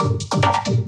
Música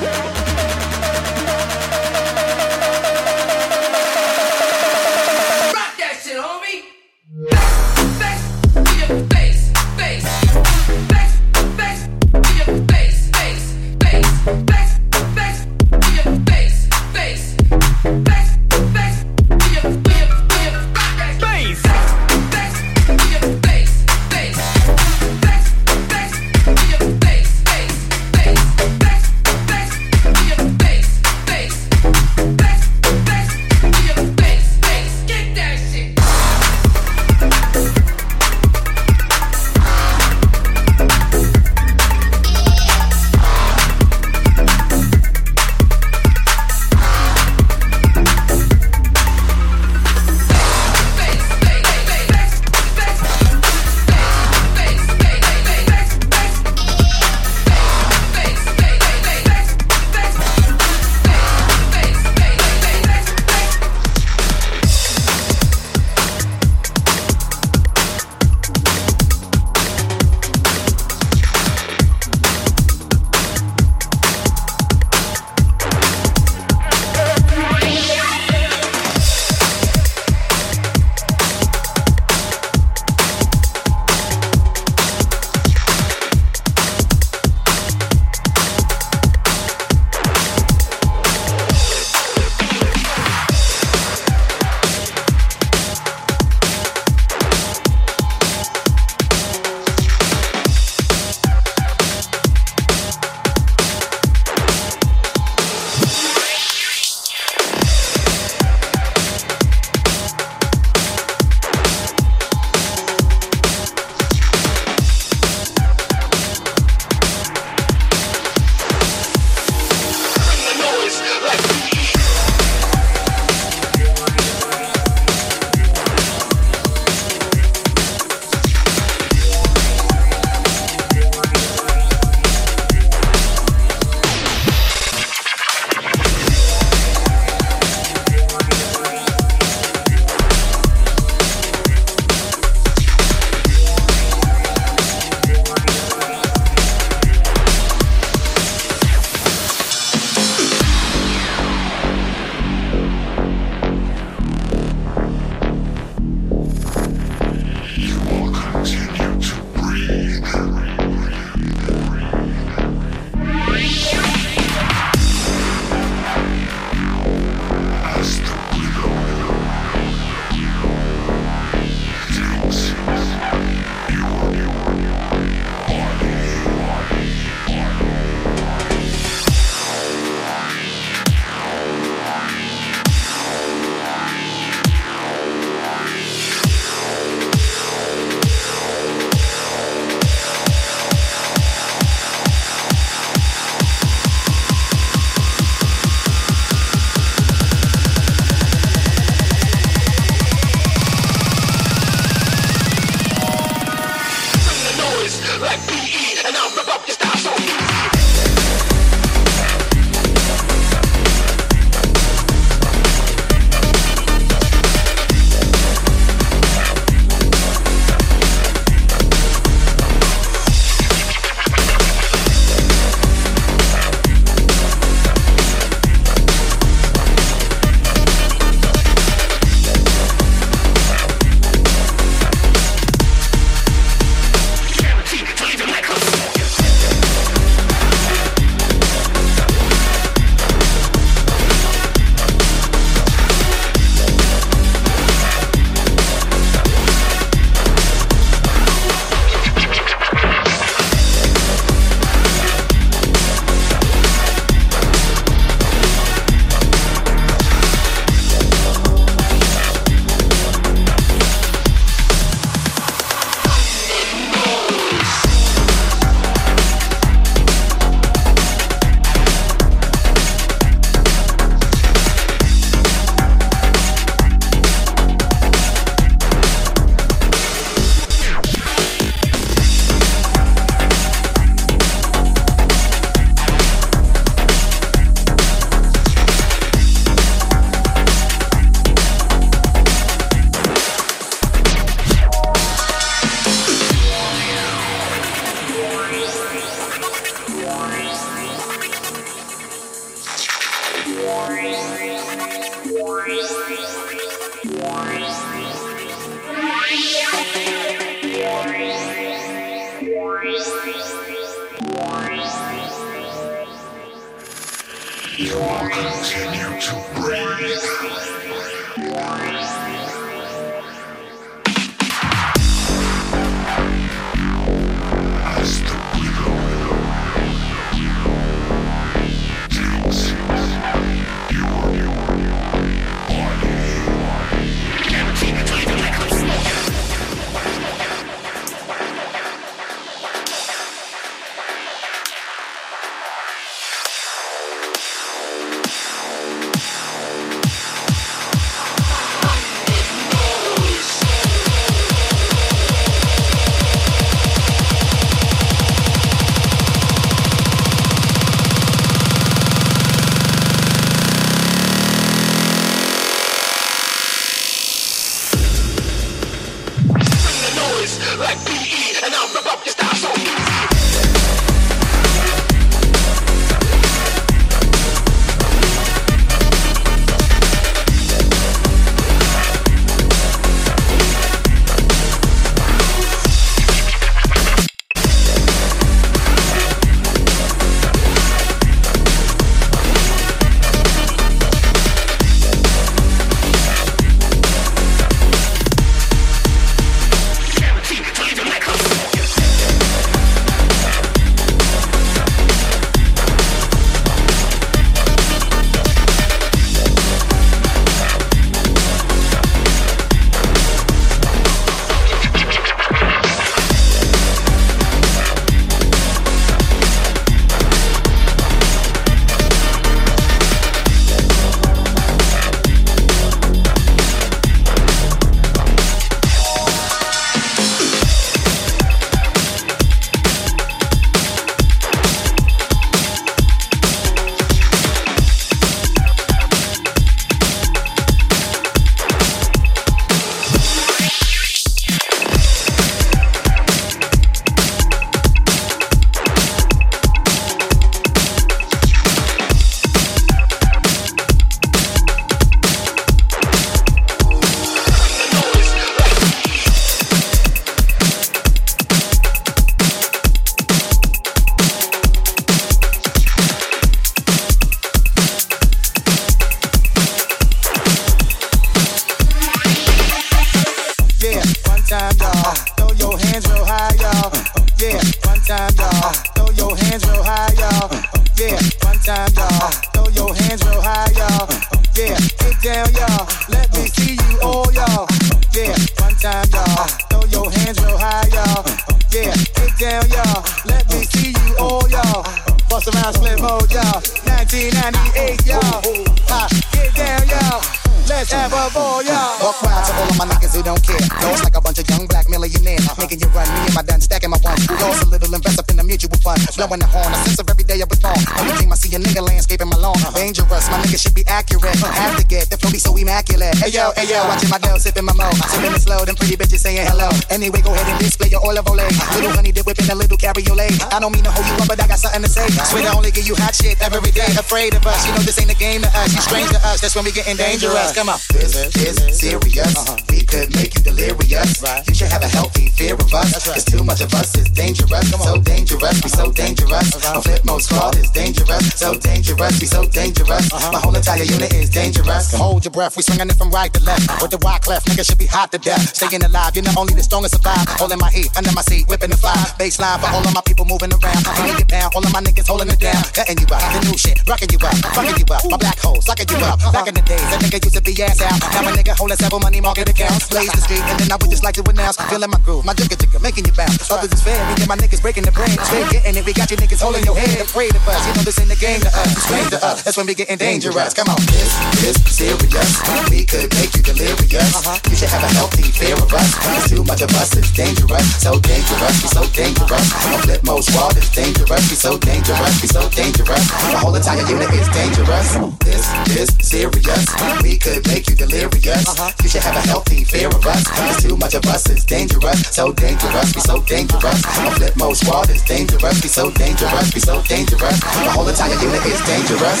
I don't mean to hold you up, but I got something to say. Swear I only give you hot shit every day. Afraid of us, you know this ain't a game to us. You strange to us, that's when we getting dangerous. Come on. This is serious. Uh-huh. We could make you delirious. You should have a healthy fear of us. Cause too much of us is dangerous. So dangerous, we so dangerous. My Flipmode Squad is dangerous. So dangerous, we so dangerous. Uh-huh. My whole entire unit is dangerous. Hold your breath, we swinging it from right to left. With the wide clef, nigga should be hot to death. Staying alive, you're not only the strongest survive. Holding my heat under my seat, whipping the fly. Baseline for all of my people moving around. Bringing it down, all of my niggas holding it down. Cutting you up, the new shit, rocking you up, fucking you up. My black hole, sucking you up. Back in the days, that nigga used to be ass out. Now a nigga holding several money market accounts. Blaze the street, and then I would just like to announce. Feeling my groove, my jigga jigga, making you bounce. Others is fair, me and my niggas breaking the brain. Straight getting it, we got you niggas holding your head. Afraid of us, you know this ain't the game to us. It's strange to us, that's when we getting dangerous. Come on. This is serious. We could make you delirious. Uh-huh. You should have a healthy fear of us. Cause too much of us is dangerous. So dangerous, we so dangerous. My Flipmode Squad is dangerous. We so dangerous, we so dangerous. The whole entire unit is dangerous. This is serious. We could make you delirious. Uh-huh. You should have a healthy fear of us. Cause too much of us is dangerous. So dangerous, we so dangerous. My flip mode squad is dangerous. We so dangerous, we so dangerous. The whole entire unit is dangerous.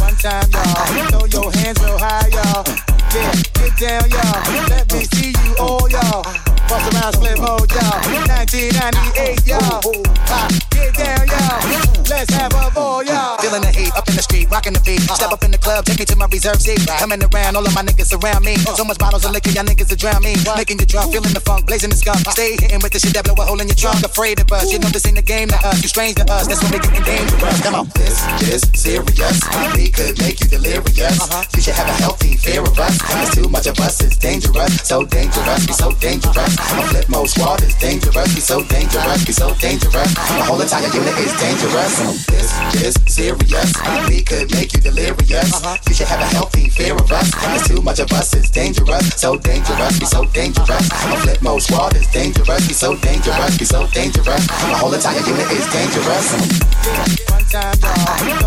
One time, y'all. Throw your hands real high, y'all. Yeah, get down, y'all. Let me see you all, y'all. Busta Rhymes split mode, y'all. 1998, y'all. Ah, get down, y'all. Let's have a ball, y'all. Feeling the heat up in the street, rocking the beat. Step up in the club, take me to my reserve seat. Coming around, all of my niggas around me. So much bottles of liquor, y'all niggas will drown me. Making you drunk, feeling the funk, blazing the skunk. Stay hitting with the shit that blow a hole in your trunk. Afraid of us, you know this ain't a game to us. You strange to us, that's when we getting dangerous. Come on. This is serious. We could make you delirious. Uh-huh. You should have a healthy fear of us. Cause too much of us is dangerous. So dangerous, we so dangerous. My Flipmode Squad is dangerous. We so dangerous, we so dangerous. The whole entire unit is dangerous. This is serious. We could make you delirious. Uh-huh. You should have a healthy fear of us. Uh-huh. Cause too much of us is dangerous. So dangerous, we so dangerous. My Flipmode Squad is dangerous. We so dangerous, we so dangerous. The whole entire unit is dangerous. One time,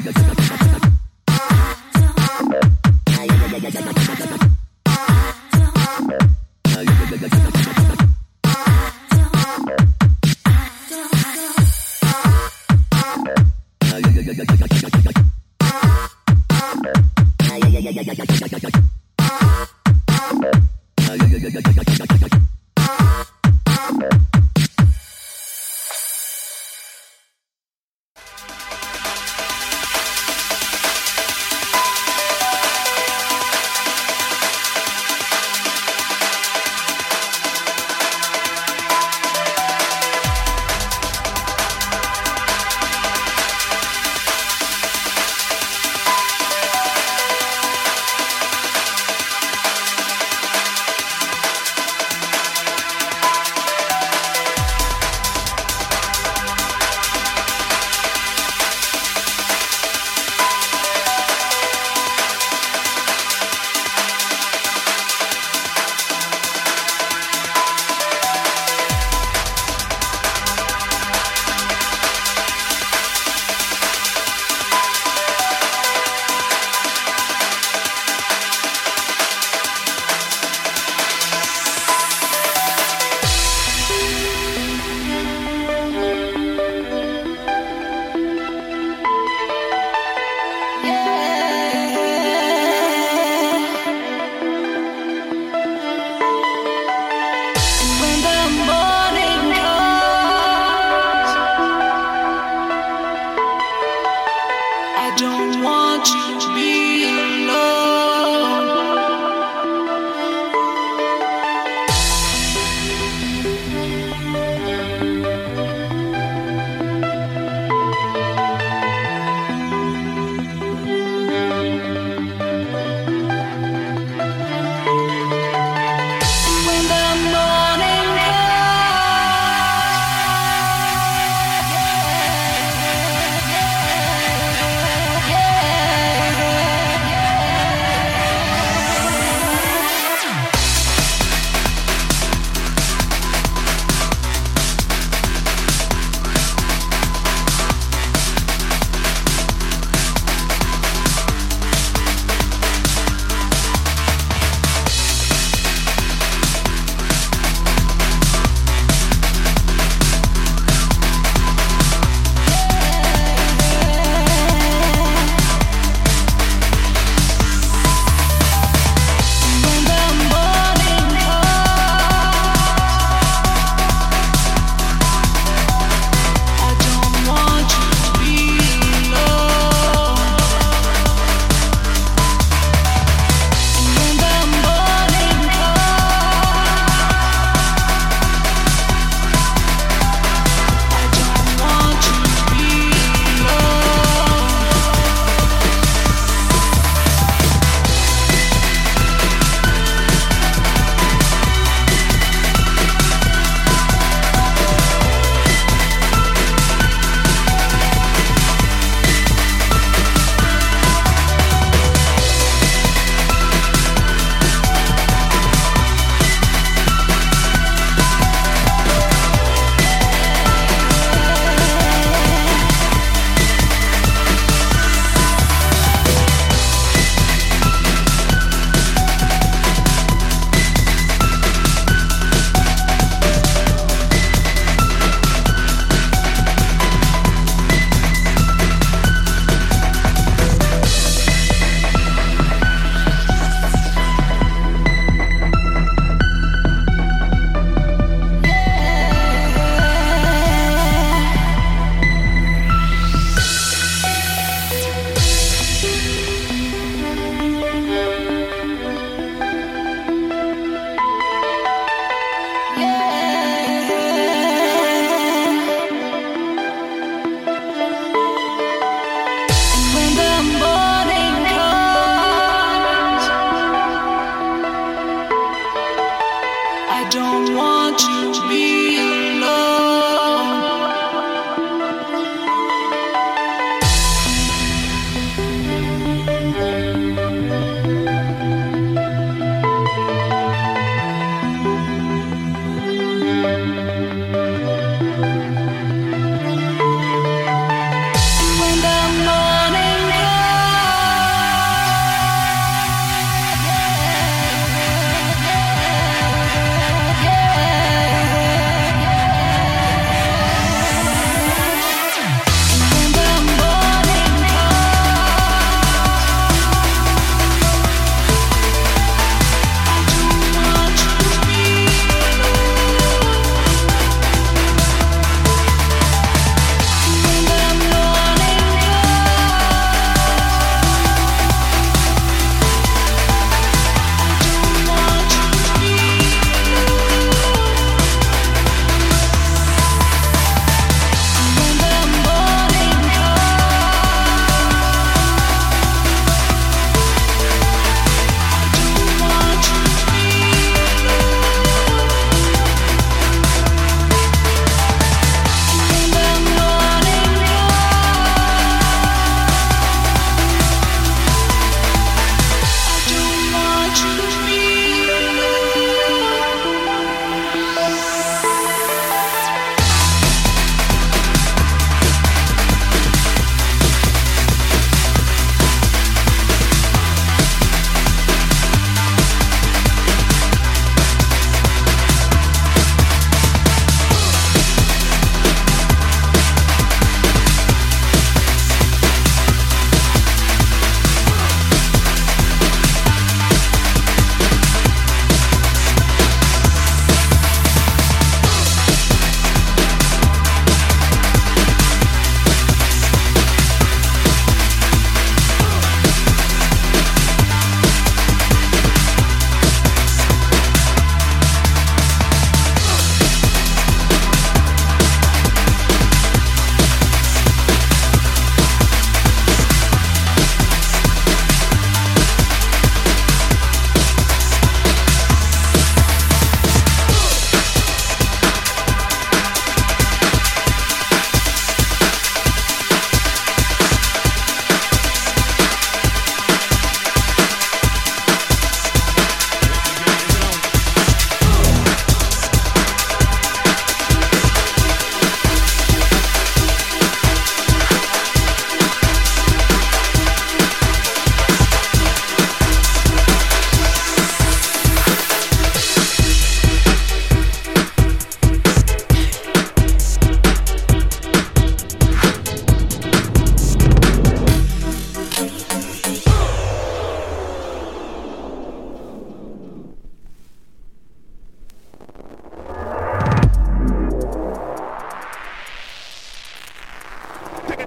Yeah.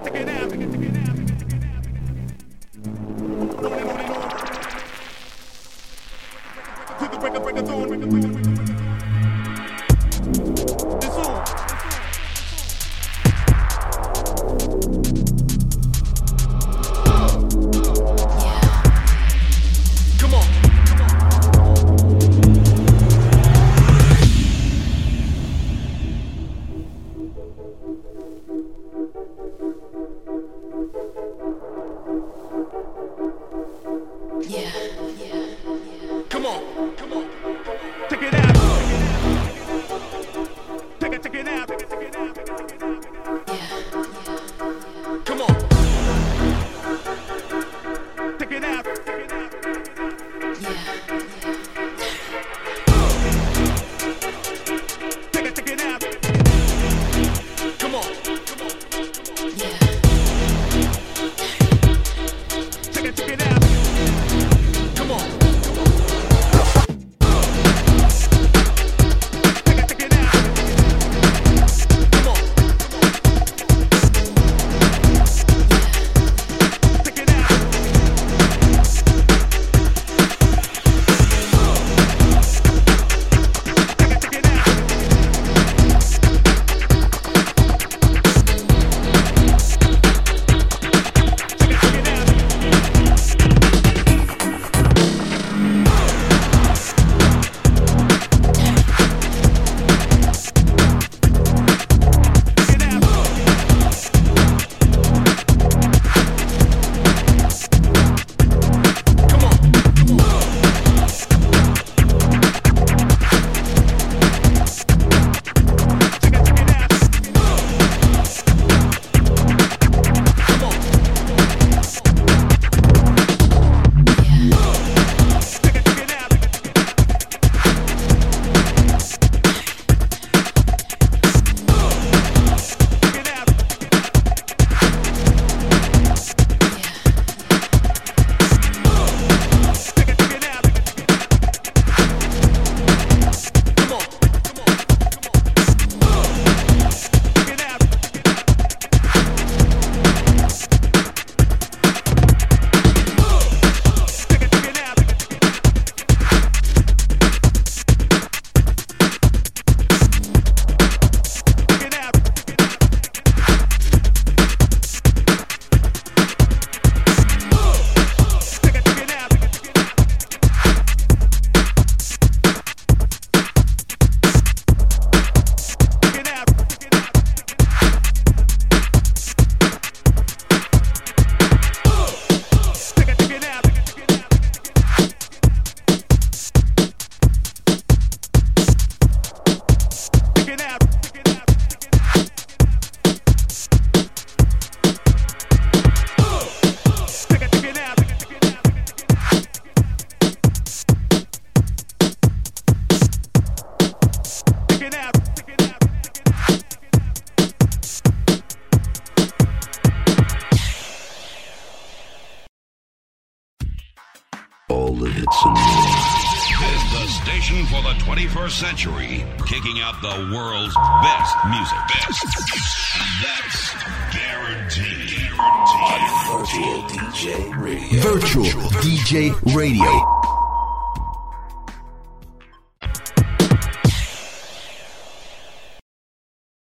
Century,